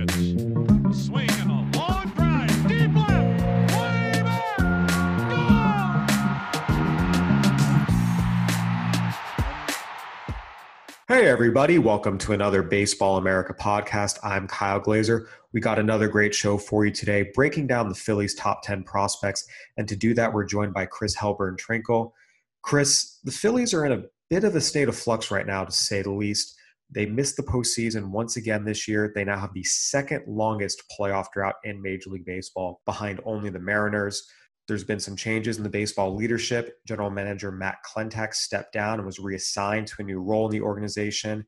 2 2 pitch. Swing and a long drive. Deep left. Way back. Hey, everybody. Welcome to another Baseball America podcast. I'm Kyle Glaser. We got another great show for you today, breaking down the Phillies' top 10 prospects. And to do that, we're joined by Chris Hilburn Trinkle. Chris, the Phillies are in a bit of a state of flux right now, to say the least. They missed the postseason once again this year. They now have the second longest playoff drought in Major League Baseball, behind only the Mariners. There's been some changes in the baseball leadership. General Manager Matt Klentak stepped down and was reassigned to a new role in the organization.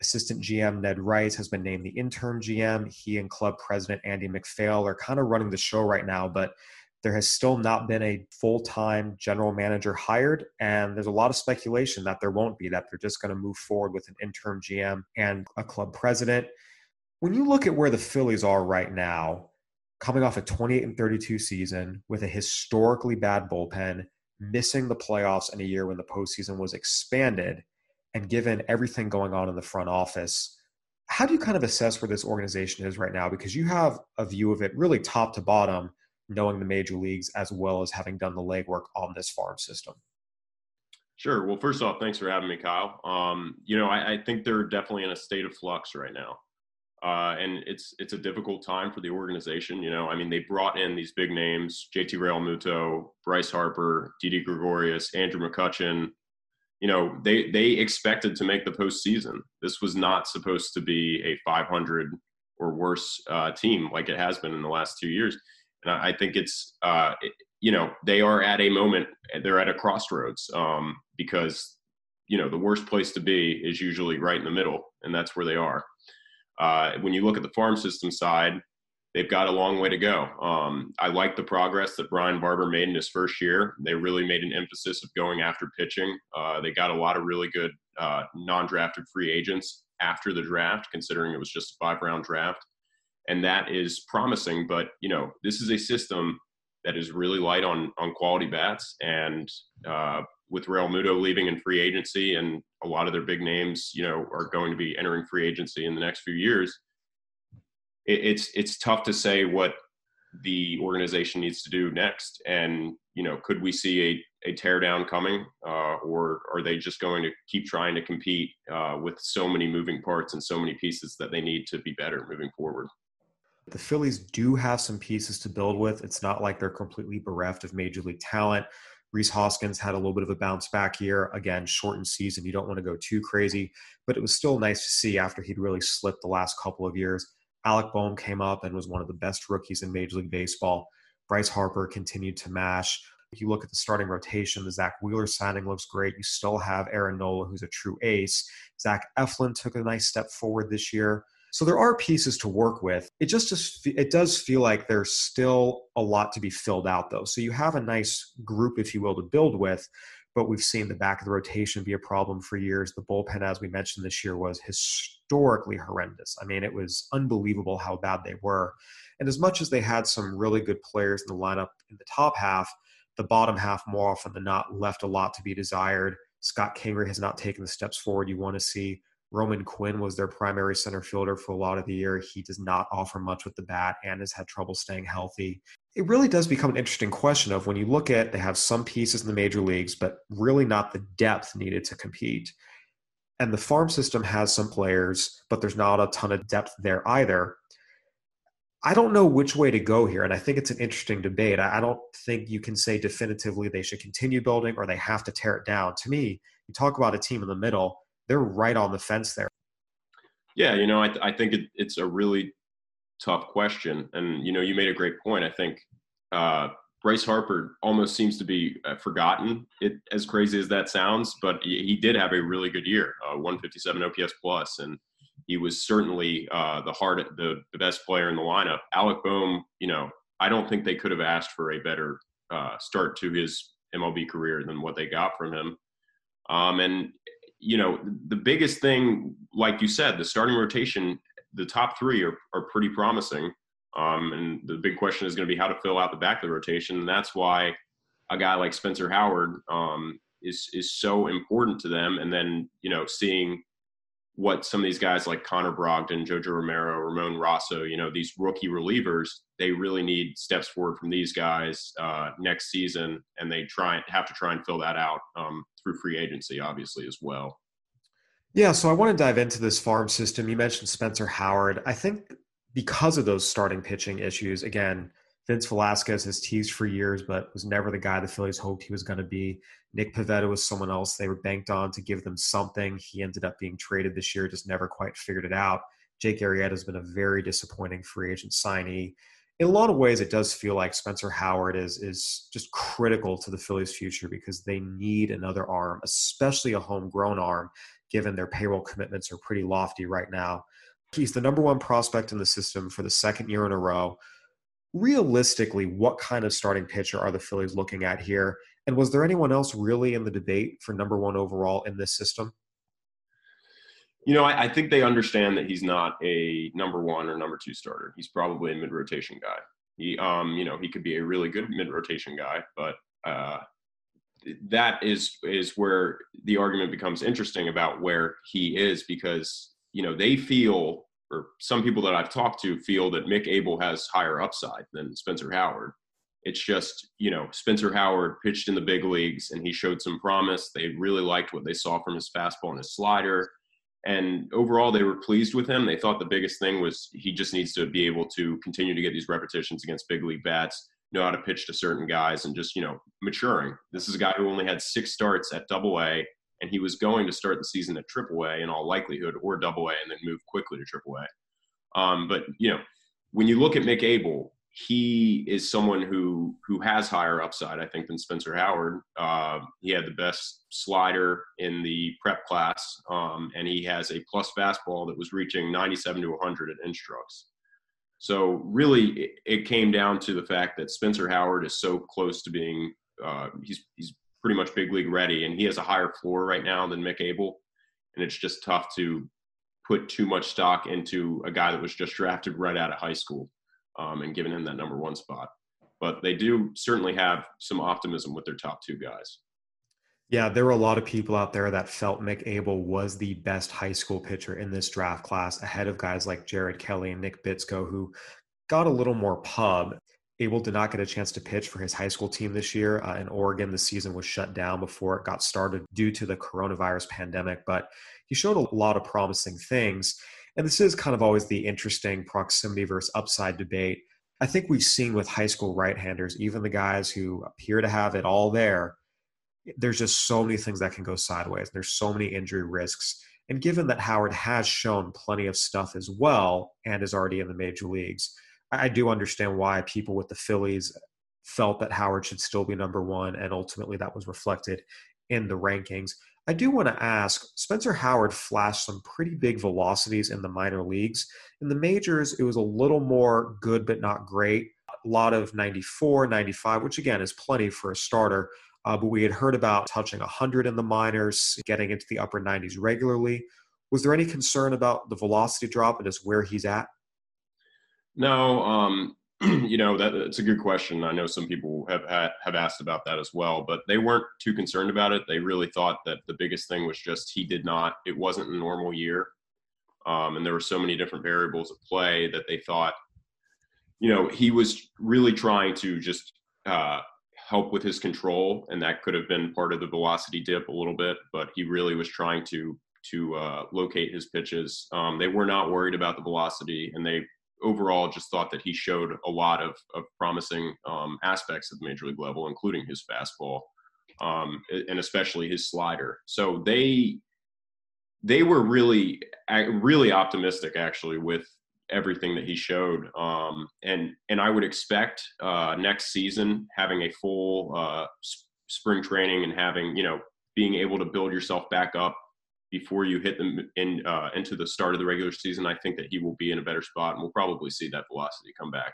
Assistant GM Ned Rice has been named the interim GM. He and club president Andy MacPhail are kind of running the show right now, but there has still not been a full time general manager hired. And there's a lot of speculation that there won't be, that they're just going to move forward with an interim GM and a club president. When you look at where the Phillies are right now, coming off a 28 and 32 season with a historically bad bullpen, missing the playoffs in a year when the postseason was expanded, and given everything going on in the front office, how do you kind of assess where this organization is right now? Because you have a view of it really top to bottom, knowing the major leagues as well as having done the legwork on this farm system. Sure. Well, first off, thanks for having me, Kyle. Um, you know, I, I, think they're definitely in a state of flux right now, uh, and it's it's a difficult time for the organization. You know, I mean, they brought in these big names: JT Realmuto, Bryce Harper, Didi Gregorius, Andrew McCutchen. You know, they they expected to make the postseason. This was not supposed to be a 500 or worse uh, team like it has been in the last two years. And I, think it's uh, it, you know they are at a moment they're at a crossroads um, because you know the worst place to be is usually right in the middle and that's where they are. Uh, when you look at the farm system side they've got a long way to go. Um, i like the progress that brian barber made in his first year. They really made an emphasis of going after pitching. Uh, they got a lot of really good uh, non-drafted free agents after the draft considering it was just a five round draft and that is promising but you know this is a system that is really light on on quality bats. And uh, with Realmuto leaving in free agency, and a lot of their big names, you know, are going to be entering free agency in the next few years. It, it's it's tough to say what the organization needs to do next. And you know, could we see a a teardown coming, uh, or are they just going to keep trying to compete uh, with so many moving parts and so many pieces that they need to be better moving forward? The Phillies do have some pieces to build with. It's not like they're completely bereft of major league talent. Rhys Hoskins had a little bit of a bounce back year. Again, shortened season. You don't want to go too crazy, but it was still nice to see after he'd really slipped the last couple of years. Alec Bohm came up and was one of the best rookies in Major League Baseball. Bryce Harper continued to mash. If you look at the starting rotation, the Zack Wheeler signing looks great. You still have Aaron Nola, who's a true ace. Zach Eflin took a nice step forward this year. So there are pieces to work with. It just, just it does feel like there's still a lot to be filled out though. So you have a nice group, if you will, to build with. But we've seen the back of the rotation be a problem for years. The bullpen, as we mentioned this year, was historically horrendous. I mean, it was unbelievable how bad they were. And as much as they had some really good players in the lineup in the top half, the bottom half more often than not left a lot to be desired. Scott Kingery has not taken the steps forward you want to see. Roman Quinn was their primary center fielder for a lot of the year. He does not offer much with the bat and has had trouble staying healthy. It really does become an interesting question of when you look at they have some pieces in the major leagues, but really not the depth needed to compete. And the farm system has some players, but there's not a ton of depth there either. I don't know which way to go here, and I think it's an interesting debate. I don't think you can say definitively they should continue building or they have to tear it down. To me, you talk about a team in the middle they're right on the fence there. Yeah, you know, I, th- I think it, it's a really tough question, and you know, you made a great point. I think uh, Bryce Harper almost seems to be uh, forgotten. It as crazy as that sounds, but he, he did have a really good year, uh, 157 OPS plus, and he was certainly uh, the hard, the, the best player in the lineup. Alec Bohm, you know, I don't think they could have asked for a better uh, start to his MLB career than what they got from him. Um, and you know, the biggest thing, like you said, the starting rotation, the top three are, are pretty promising. Um, and the big question is going to be how to fill out the back of the rotation. And that's why a guy like Spencer Howard um, is is so important to them. And then you know, seeing what some of these guys like Connor Brogdon, Jojo Romero, Ramon Rosso, you know, these rookie relievers, they really need steps forward from these guys uh, next season, and they try have to try and fill that out um, through free agency, obviously as well. Yeah, so I want to dive into this farm system. You mentioned Spencer Howard. I think because of those starting pitching issues, again, Vince Velasquez has teased for years, but was never the guy the Phillies hoped he was going to be. Nick Pivetta was someone else they were banked on to give them something. He ended up being traded this year, just never quite figured it out. Jake Arrieta has been a very disappointing free agent signee. In a lot of ways, it does feel like Spencer Howard is is just critical to the Phillies' future because they need another arm, especially a homegrown arm, given their payroll commitments are pretty lofty right now. He's the number one prospect in the system for the second year in a row realistically, what kind of starting pitcher are the Phillies looking at here? And was there anyone else really in the debate for number one overall in this system? You know, I, I think they understand that he's not a number one or number two starter. He's probably a mid rotation guy. He, um, you know, he could be a really good mid rotation guy, but uh, that is is where the argument becomes interesting about where he is because you know they feel or some people that I've talked to feel that Mick Abel has higher upside than Spencer Howard. It's just, you know, Spencer Howard pitched in the big leagues and he showed some promise. They really liked what they saw from his fastball and his slider. And overall, they were pleased with him. They thought the biggest thing was he just needs to be able to continue to get these repetitions against big league bats, know how to pitch to certain guys, and just, you know, maturing. This is a guy who only had six starts at double A and he was going to start the season at triple A in all likelihood, or Double A, and then move quickly to AAA. Um, but you know, when you look at Mick Abel, he is someone who who has higher upside, I think, than Spencer Howard. Uh, he had the best slider in the prep class, um, and he has a plus fastball that was reaching 97 to 100 at Instructs. So really, it, it, came down to the fact that Spencer Howard is so close to being uh, he's he's pretty much big league ready, and he has a higher floor right now than Mick Abel, and it's just tough to put too much stock into a guy that was just drafted right out of high school um, and giving him that number one spot. But they do certainly have some optimism with their top two guys. Yeah, there were a lot of people out there that felt Mick Abel was the best high school pitcher in this draft class, ahead of guys like Jared Kelley and Nick Bitsko, who got a little more pub. Abel did not get a chance to pitch for his high school team this year. Uh, in Oregon, the season was shut down before it got started due to the coronavirus pandemic, but he showed a lot of promising things. And this is kind of always the interesting proximity versus upside debate. I think we've seen with high school right handers, even the guys who appear to have it all there, there's just so many things that can go sideways. There's so many injury risks. And given that Howard has shown plenty of stuff as well and is already in the major leagues, I do understand why people with the Phillies felt that Howard should still be number one, and ultimately that was reflected in the rankings. I do want to ask Spencer Howard flashed some pretty big velocities in the minor leagues. In the majors, it was a little more good but not great. A lot of 94, 95, which again is plenty for a starter. Uh, but we had heard about touching 100 in the minors, getting into the upper 90s regularly. Was there any concern about the velocity drop and just where he's at? No, um, you know that it's a good question. I know some people have have asked about that as well, but they weren't too concerned about it. They really thought that the biggest thing was just he did not. It wasn't a normal year, um, and there were so many different variables at play that they thought, you know, he was really trying to just uh, help with his control, and that could have been part of the velocity dip a little bit. But he really was trying to to uh, locate his pitches. Um, they were not worried about the velocity, and they overall just thought that he showed a lot of, of promising um, aspects at the major league level, including his fastball um, and especially his slider. So they they were really really optimistic actually with everything that he showed. Um, and and I would expect uh, next season having a full uh, spring training and having you know being able to build yourself back up before you hit them in uh, into the start of the regular season, I think that he will be in a better spot, and we'll probably see that velocity come back.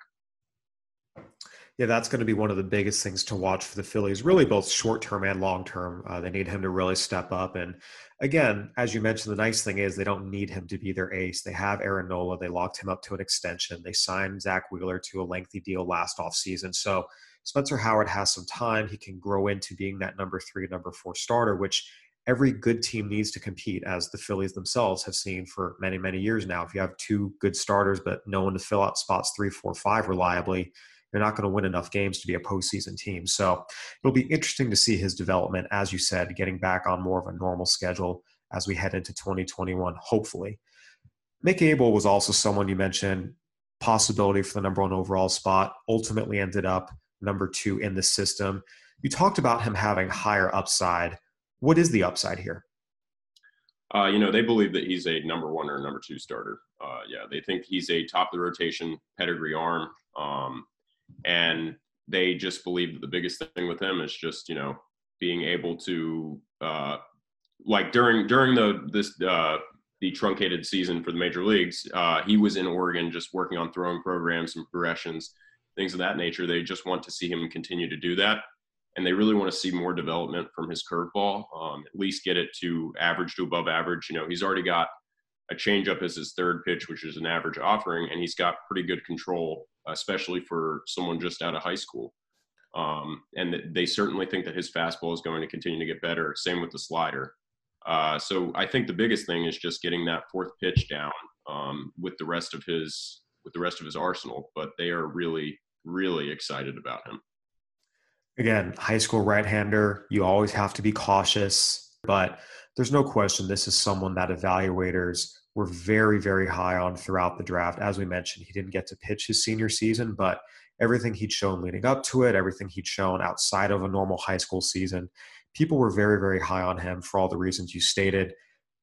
Yeah, that's going to be one of the biggest things to watch for the Phillies, really both short term and long term. Uh, they need him to really step up. And again, as you mentioned, the nice thing is they don't need him to be their ace. They have Aaron Nola. They locked him up to an extension. They signed Zack Wheeler to a lengthy deal last offseason. So Spencer Howard has some time. He can grow into being that number three, number four starter, which every good team needs to compete, as the Phillies themselves have seen for many, many years now. If you have two good starters, but no one to fill out spots three, four, five reliably, you're not going to win enough games to be a postseason team. So it'll be interesting to see his development, as you said, getting back on more of a normal schedule as we head into 2021, hopefully. Mick Abel was also someone you mentioned, possibility for the number one overall spot, ultimately ended up number two in the system. You talked about him having higher upside. What is the upside here? Uh, you know, they believe that he's a number one or number two starter. Uh, yeah, they think he's a top of the rotation pedigree arm. Um, and they just believe that the biggest thing with him is just you know being able to uh, like during during the this uh, the truncated season for the major leagues, uh, he was in Oregon just working on throwing programs and progressions, things of that nature. They just want to see him continue to do that, and they really want to see more development from his curveball. Um, at least get it to average to above average. You know, he's already got a changeup as his third pitch, which is an average offering, and he's got pretty good control especially for someone just out of high school. Um, and they certainly think that his fastball is going to continue to get better. Same with the slider. Uh, so I think the biggest thing is just getting that fourth pitch down um, with the rest of his with the rest of his arsenal. But they are really really excited about him. Again, high school right-hander. You always have to be cautious, but there's no question this is someone that evaluators were very, very high on throughout the draft. As we mentioned, he didn't get to pitch his senior season, but everything he'd shown leading up to it, everything he'd shown outside of a normal high school season, people were very, very high on him for all the reasons you stated.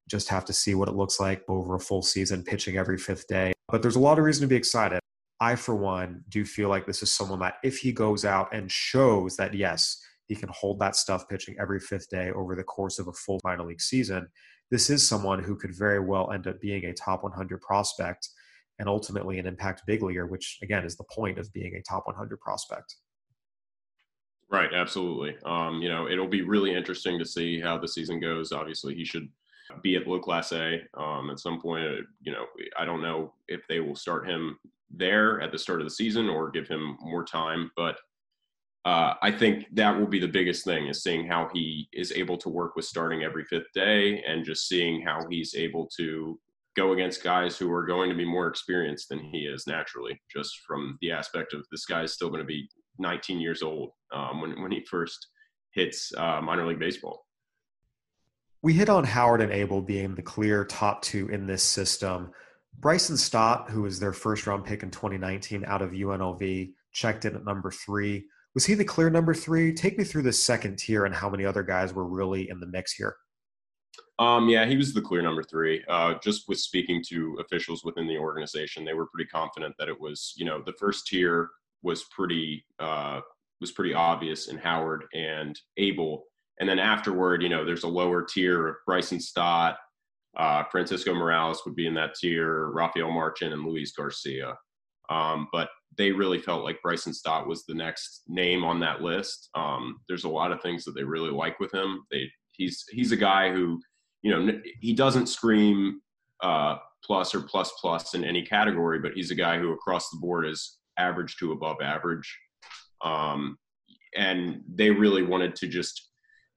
Just have to see what it looks like over a full season, pitching every fifth day. But there's a lot of reason to be excited. I, for one, do feel like this is someone that if he goes out and shows that, yes, he can hold that stuff pitching every fifth day over the course of a full minor league season, this is someone who could very well end up being a top 100 prospect and ultimately an impact big leaguer, which again is the point of being a top 100 prospect. Right, absolutely. Um, you know, it'll be really interesting to see how the season goes. Obviously, he should be at low class A um, at some point. Uh, you know, I don't know if they will start him there at the start of the season or give him more time, but uh, I think that will be the biggest thing is seeing how he is able to work with starting every fifth day and just seeing how he's able to go against guys who are going to be more experienced than he is naturally, just from the aspect of this guy is still going to be 19 years old um, when, when he first hits uh, minor league baseball. We hit on Howard and Abel being the clear top two in this system. Bryson Stott, who was their first round pick in 2019 out of UNLV, checked in at number three. Was he the clear number three? Take me through the second tier and how many other guys were really in the mix here. Um, yeah, he was the clear number three. Uh, just with speaking to officials within the organization, they were pretty confident that it was, you know, the first tier was pretty uh, was pretty obvious in Howard and Abel, and then afterward, you know, there's a lower tier of Bryson Stott, uh, Francisco Morales would be in that tier, Rafael Marchan, and Luis Garcia. Um, but they really felt like Bryson Stott was the next name on that list. Um, there's a lot of things that they really like with him. They he's he's a guy who you know he doesn't scream uh, plus or plus plus in any category, but he's a guy who across the board is average to above average. Um, and they really wanted to just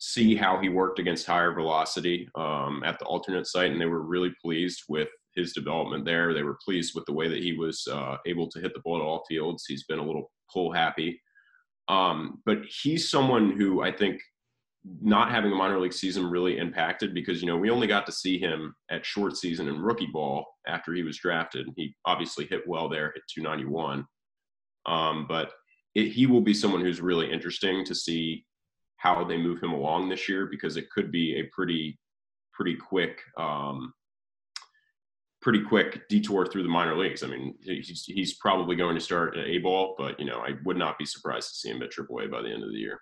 see how he worked against higher velocity um, at the alternate site, and they were really pleased with his development there. They were pleased with the way that he was uh, able to hit the ball at all fields. He's been a little pull happy. Um, but he's someone who I think not having a minor league season really impacted because, you know, we only got to see him at short season and rookie ball after he was drafted. He obviously hit well there, hit 291. Um, but it, he will be someone who's really interesting to see how they move him along this year because it could be a pretty, pretty quick um, pretty quick detour through the minor leagues. I mean, he's, he's probably going to start at A ball, but you know, I would not be surprised to see him at AAA by the end of the year.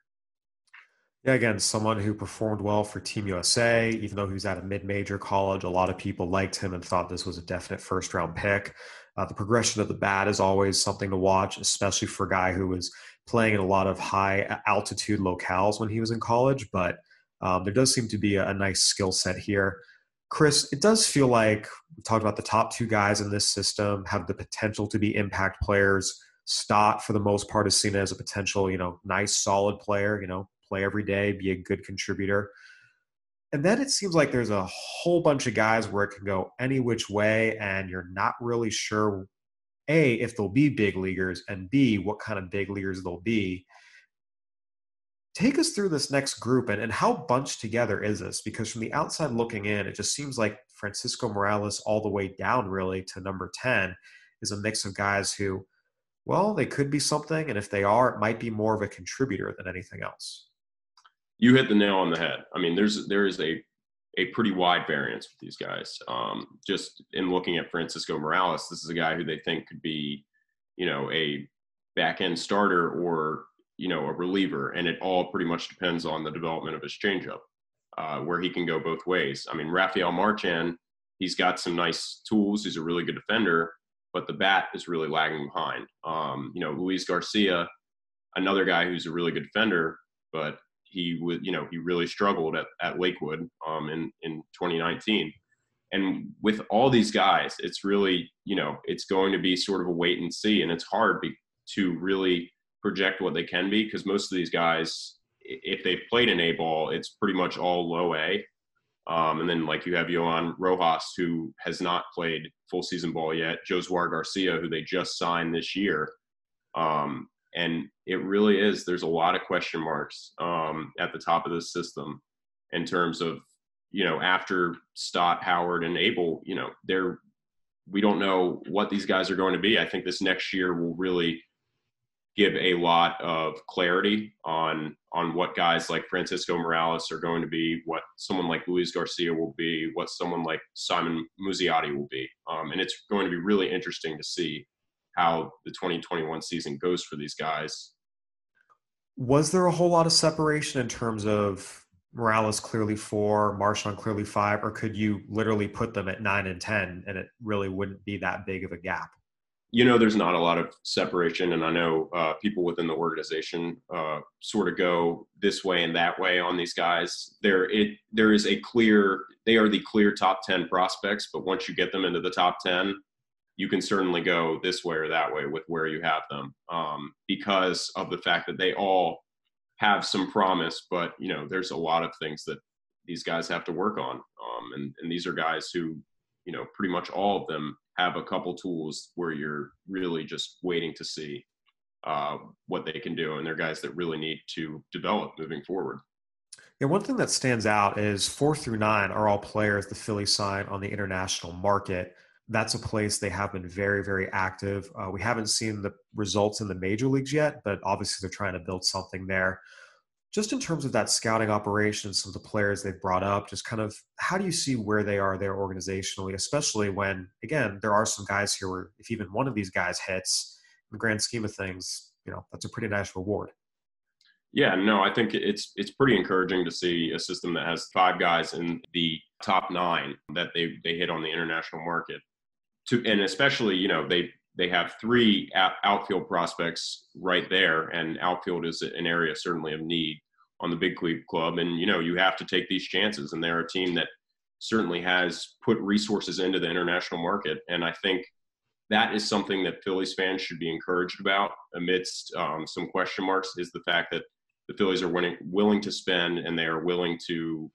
Yeah, again, someone who performed well for Team USA, even though he was at a mid major college. A lot of people liked him and thought this was a definite first round pick. Uh, the progression of the bat is always something to watch, especially for a guy who was playing in a lot of high altitude locales when he was in college. But um, there does seem to be a, a nice skill set here. Chris, it does feel like we talked about the top two guys in this system have the potential to be impact players. Stott, for the most part, is seen as a potential, you know, nice, solid player. You know, play every day, be a good contributor. And then it seems like there's a whole bunch of guys where it can go any which way, and you're not really sure a if they'll be big leaguers, and b what kind of big leaguers they'll be. Take us through this next group and, and how bunched together is this? Because from the outside looking in, it just seems like Francisco Morales all the way down really to number 10 is a mix of guys who, well, they could be something, and if they are, it might be more of a contributor than anything else you hit the nail on the head. I mean, there's there is a a pretty wide variance with these guys. Um, just in looking at Francisco Morales, this is a guy who they think could be, you know, a back end starter or you know a reliever, and it all pretty much depends on the development of his changeup, uh, where he can go both ways. I mean, Rafael Marchan, he's got some nice tools. He's a really good defender, but the bat is really lagging behind. Um, you know, Luis Garcia, another guy who's a really good defender, but he would, you know, he really struggled at, at Lakewood um, in, in 2019. And with all these guys, it's really, you know, it's going to be sort of a wait and see. And it's hard be, to really project what they can be because most of these guys, if they've played an A ball, it's pretty much all low A. Um, and then like you have Johan Rojas, who has not played full season ball yet, Yhoswar Garcia, who they just signed this year. Um, and it really is there's a lot of question marks um, at the top of this system in terms of you know after Stott, Howard, and Abel, you know they're we don't know what these guys are going to be. I think this next year will really give a lot of clarity on on what guys like Francisco Morales are going to be, what someone like Luis Garcia will be, what someone like Simon Muzziotti will be, um, and it's going to be really interesting to see how the 2021 season goes for these guys. Was there a whole lot of separation in terms of Morales clearly four, Marchan clearly five, or could you literally put them at nine and 10 and it really wouldn't be that big of a gap? You know, there's not a lot of separation, and I know uh, people within the organization uh, sort of go this way and that way on these guys. There, it there is a clear. They are the clear top ten prospects, but once you get them into the top ten, you can certainly go this way or that way with where you have them um, because of the fact that they all have some promise, but you know, there's a lot of things that these guys have to work on. Um, and, and these are guys who, you know, pretty much all of them have a couple tools where you're really just waiting to see uh, what they can do. And they're guys that really need to develop moving forward. Yeah, one thing that stands out is four through nine are all players the Phillies sign on the international market that's a place they have been very, very active. Uh, we haven't seen the results in the major leagues yet, but obviously they're trying to build something there. Just in terms of that scouting operation, some of the players they've brought up, just kind of how do you see where they are there organizationally, especially when, again, there are some guys here where if even one of these guys hits, in the grand scheme of things, you know, that's a pretty nice reward. Yeah, no, I think it's it's pretty encouraging to see a system that has five guys in the top nine that they they hit on the international market to and especially you know they they have three outfield prospects right there, and outfield is an area certainly of need on the big league club. And you know you have to take these chances, and they're a team that certainly has put resources into the international market, and I think that is something that Phillies fans should be encouraged about amidst um, some question marks is the fact that the Phillies are winning, willing to spend and they are willing to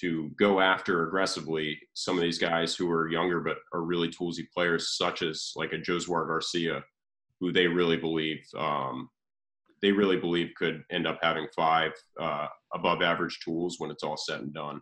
to go after aggressively some of these guys who are younger but are really toolsy players, such as like a Yhoswar Garcia, who they really believe um, they really believe could end up having five uh, above average tools when it's all said and done.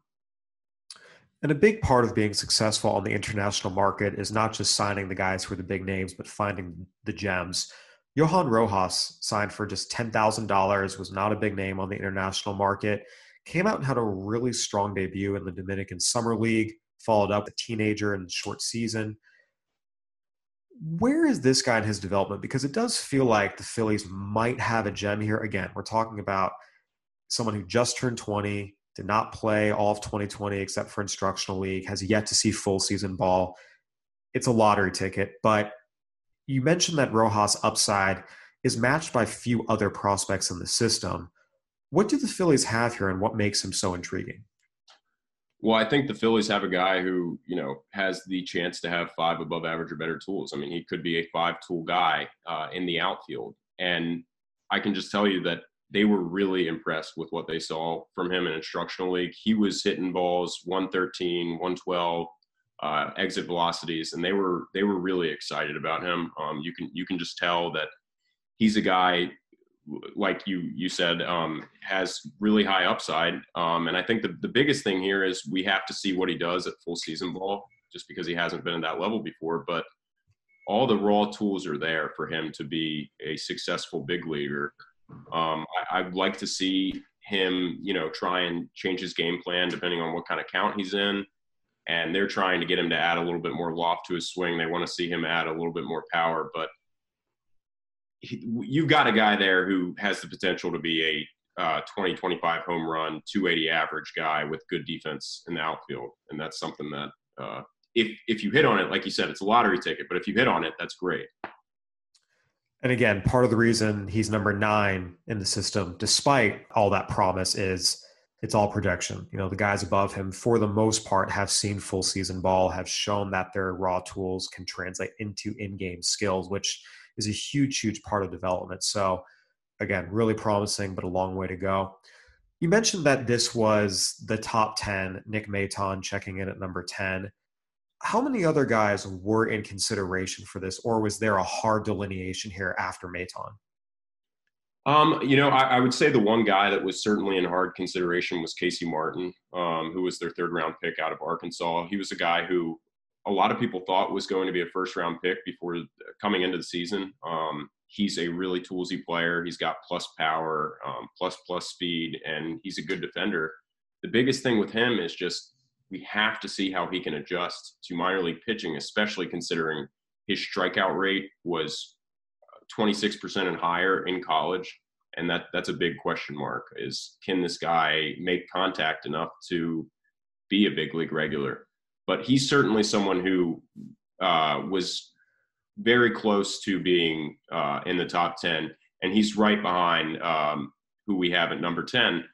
And a big part of being successful on the international market is not just signing the guys who are the big names, but finding the gems. Johan Rojas signed for just $10,000, was not a big name on the international market came out and had a really strong debut in the Dominican Summer League, followed up a teenager in short season. Where is this guy in his development? Because it does feel like the Phillies might have a gem here. Again, we're talking about someone who just turned 20, did not play all of 2020 except for instructional league, has yet to see full season ball. It's a lottery ticket, but you mentioned that Rojas' upside is matched by few other prospects in the system. What do the Phillies have here and what makes him so intriguing? Well, I think the Phillies have a guy who, you know, has the chance to have five above average or better tools. I mean, he could be a five tool guy uh, in the outfield. And I can just tell you that they were really impressed with what they saw from him in instructional league. He was hitting balls 113, 112 uh, exit velocities, and they were they were really excited about him. Um, you can you can just tell that he's a guy like you you said um, has really high upside. Um, and I think the the biggest thing here is we have to see what he does at full season ball, just because he hasn't been at that level before. But all the raw tools are there for him to be a successful big leaguer. Um, I, I'd like to see him, you know, try and change his game plan depending on what kind of count he's in. And they're trying to get him to add a little bit more loft to his swing. They want to see him add a little bit more power, but he, you've got a guy there who has the potential to be a uh, 20, 25 home run, 280 average guy with good defense in the outfield. And that's something that uh, if if you hit on it, like you said, it's a lottery ticket. But if you hit on it, that's great. And again, part of the reason he's number nine in the system, despite all that promise, is it's all projection. You know, the guys above him, for the most part, have seen full season ball, have shown that their raw tools can translate into in game skills, which is a huge, huge part of development. So, again, really promising, but a long way to go. You mentioned that this was the top 10, Nick Maton checking in at number 10 how many other guys were in consideration for this, or was there a hard delineation here after Maton? Um, you know, I, I, would say the one guy that was certainly in hard consideration was Casey Martin, um, who was their third round pick out of Arkansas. He was a guy who a lot of people thought was going to be a first round pick before coming into the season. Um, he's a really toolsy player. He's got plus power, um, plus plus speed, and he's a good defender. The biggest thing with him is just we have to see how he can adjust to minor league pitching, especially considering his strikeout rate was 26% uh, and higher in college. And that that's a big question mark is can this guy make contact enough to be a big league regular? But he's certainly someone who uh, was very close to being uh, in the top 10. And he's right behind um, who we have at number 10.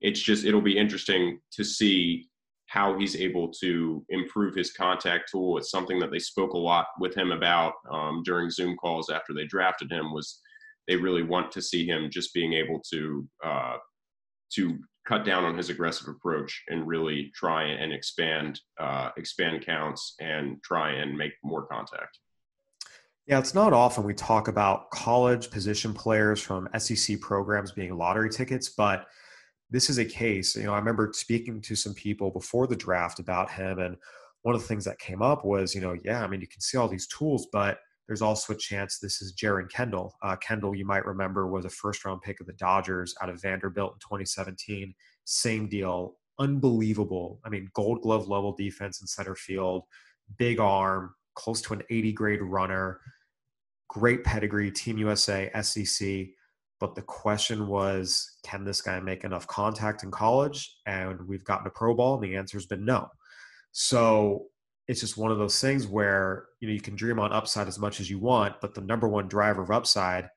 It's just, it'll be interesting to see how he's able to improve his contact tool. It's something that they spoke a lot with him about um, during Zoom calls after they drafted him. Was they really want to see him just being able to uh, to cut down on his aggressive approach and really try and expand uh, expand counts and try and make more contact. Yeah, it's not often we talk about college position players from SEC programs being lottery tickets, but this is a case, you know, I remember speaking to some people before the draft about him. And one of the things that came up was, you know, yeah, I mean, you can see all these tools, but there's also a chance this is Jeren Kendall. Uh, Kendall, you might remember, was a first round pick of the Dodgers out of Vanderbilt in 2017. Same deal. Unbelievable. I mean, gold glove level defense in center field, big arm, close to an 80 grade runner, great pedigree, Team USA, SEC. But the question was, can this guy make enough contact in college? And we've gotten a pro ball, and the answer has been no. So it's just one of those things where you know you can dream on upside as much as you want, but the number one driver of upside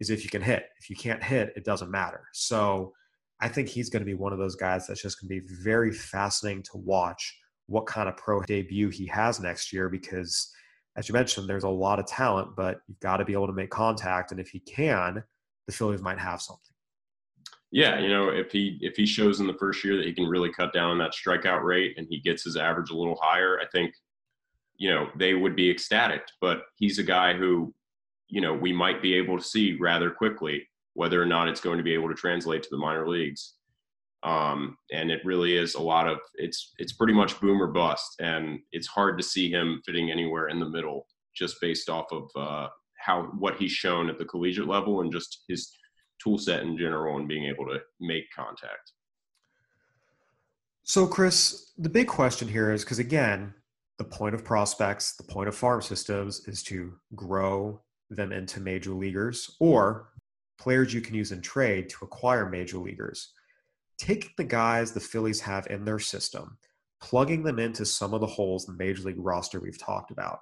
is if you can hit. If you can't hit, it doesn't matter. So I think he's going to be one of those guys that's just going to be very fascinating to watch what kind of pro debut he has next year because as you mentioned, there's a lot of talent, but you've got to be able to make contact. And if he can, the Phillies might have something. Yeah, you know, if he if he shows in the first year that he can really cut down on that strikeout rate and he gets his average a little higher, I think, you know, they would be ecstatic. But he's a guy who, you know, we might be able to see rather quickly whether or not it's going to be able to translate to the minor leagues. Um, and it really is a lot of it's it's pretty much boom or bust, and it's hard to see him fitting anywhere in the middle just based off of uh, how what he's shown at the collegiate level and just his tool set in general and being able to make contact. So, Chris, the big question here is because again, the point of prospects, the point of farm systems is to grow them into major leaguers or players you can use in trade to acquire major leaguers. taking the guys the Phillies have in their system, plugging them into some of the holes in the major league roster we've talked about,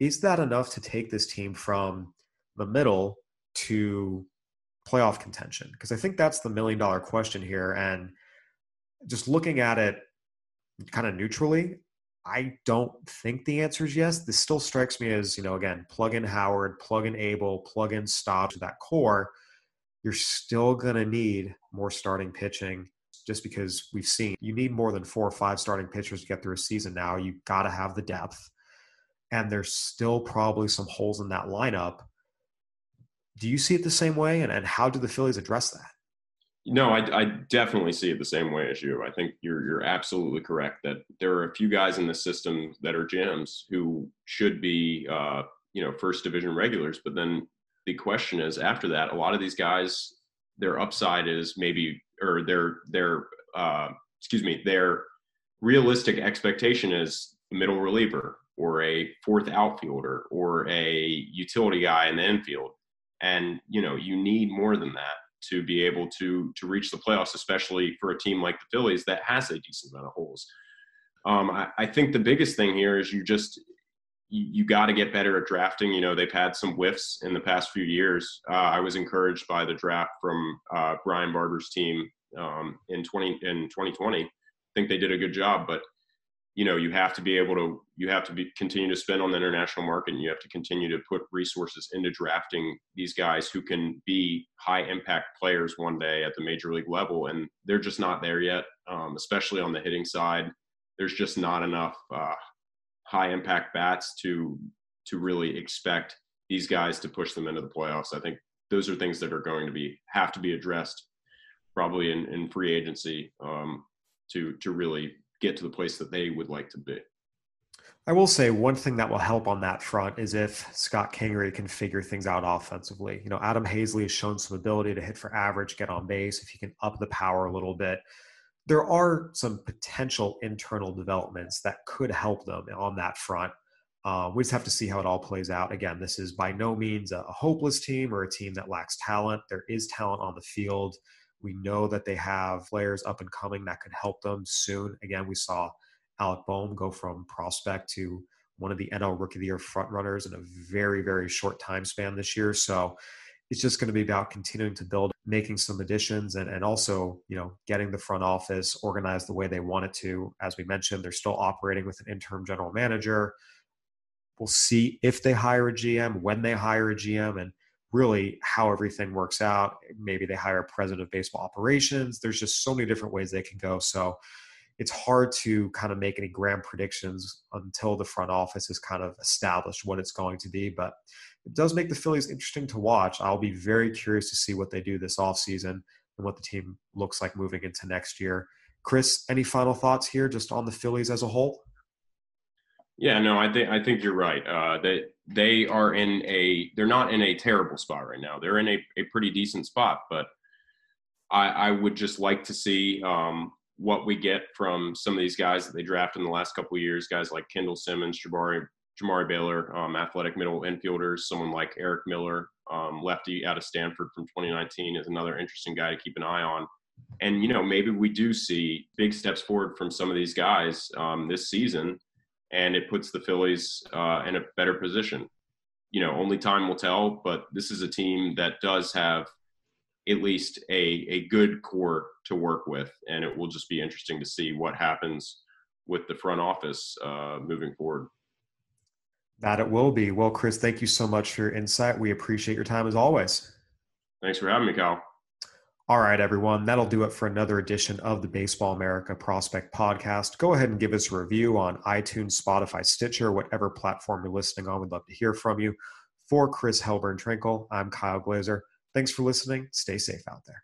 is that enough to take this team from the middle to playoff contention? Because I think that's the million dollar question here. And just looking at it kind of neutrally, I don't think the answer is yes. This still strikes me as, you know, again, plug in Howard, plug in Abel, plug in Stott to that core. You're still going to need more starting pitching just because we've seen you need more than four or five starting pitchers to get through a season now. You've got to have the depth. And there's still probably some holes in that lineup. Do you see it the same way? And, and how do the Phillies address that? No, I, I, definitely see it the same way as you. I think you're you're absolutely correct that there are a few guys in the system that are gems who should be uh, you know first division regulars, but then the question is after that, a lot of these guys, their upside is maybe or their their uh, excuse me their realistic expectation is middle reliever or a fourth outfielder or a utility guy in the infield, and you know you need more than that to be able to to reach the playoffs, especially for a team like the Phillies that has a decent amount of holes. Um, I, I, think the biggest thing here is you just you, you got to get better at drafting. You know they've had some whiffs in the past few years. Uh, I was encouraged by the draft from uh, Brian Barber's team um, in twenty in 2020. I think they did a good job, but you know you have to be able to you have to be continue to spend on the international market and you have to continue to put resources into drafting these guys who can be high impact players one day at the major league level. And they're just not there yet um, especially on the hitting side. There's just not enough uh, high impact bats to to really expect these guys to push them into the playoffs. I think those are things that are going to be have to be addressed probably in, in free agency um, to to really get to the place that they would like to be. I will say one thing that will help on that front is if Scott Kingery can figure things out offensively. You know, Adam Haseley has shown some ability to hit for average, get on base. If he can up the power a little bit, there are some potential internal developments that could help them on that front. Uh, we just have to see how it all plays out. Again, this is by no means a, a hopeless team or a team that lacks talent. There is talent on the field. We know that they have players up and coming that could help them soon. Again, we saw Alec Bohm go from prospect to one of the NL Rookie of the Year frontrunners in a very, very short time span this year. So it's just going to be about continuing to build, making some additions, and, and also, you know, getting the front office organized the way they want it to. As we mentioned, they're still operating with an interim general manager. We'll see if they hire a GM, when they hire a GM, and really how everything works out. Maybe they hire a president of baseball operations. There's just so many different ways they can go. So it's hard to kind of make any grand predictions until the front office has kind of established what it's going to be. But it does make the Phillies interesting to watch. I'll be very curious to see what they do this offseason and what the team looks like moving into next year. Chris, any final thoughts here just on the Phillies as a whole? Yeah, no, I think I think you're right. Uh, they they are in a they're not in a terrible spot right now. They're in a, a pretty decent spot, but I, I would just like to see um, what we get from some of these guys that they draft in the last couple of years. Guys like Kendall Simmons, Jabari Jamari Baylor, um, athletic middle infielders. Someone like Erik Miller, um, lefty out of Stanford from 2019, is another interesting guy to keep an eye on. And you know, maybe we do see big steps forward from some of these guys um, this season and it puts the Phillies uh, in a better position. You know, only time will tell, but this is a team that does have at least a, a good core to work with, and it will just be interesting to see what happens with the front office uh, moving forward. That it will be. Well, Chris, thank you so much for your insight. We appreciate your time as always. Thanks for having me, Kyle. All right, everyone, that'll do it for another edition of the Baseball America Prospect Podcast. Go ahead and give us a review on iTunes, Spotify, Stitcher, whatever platform you're listening on. We'd love to hear from you. For Chris Hilburn Trinkle, I'm Kyle Glaser. Thanks for listening. Stay safe out there.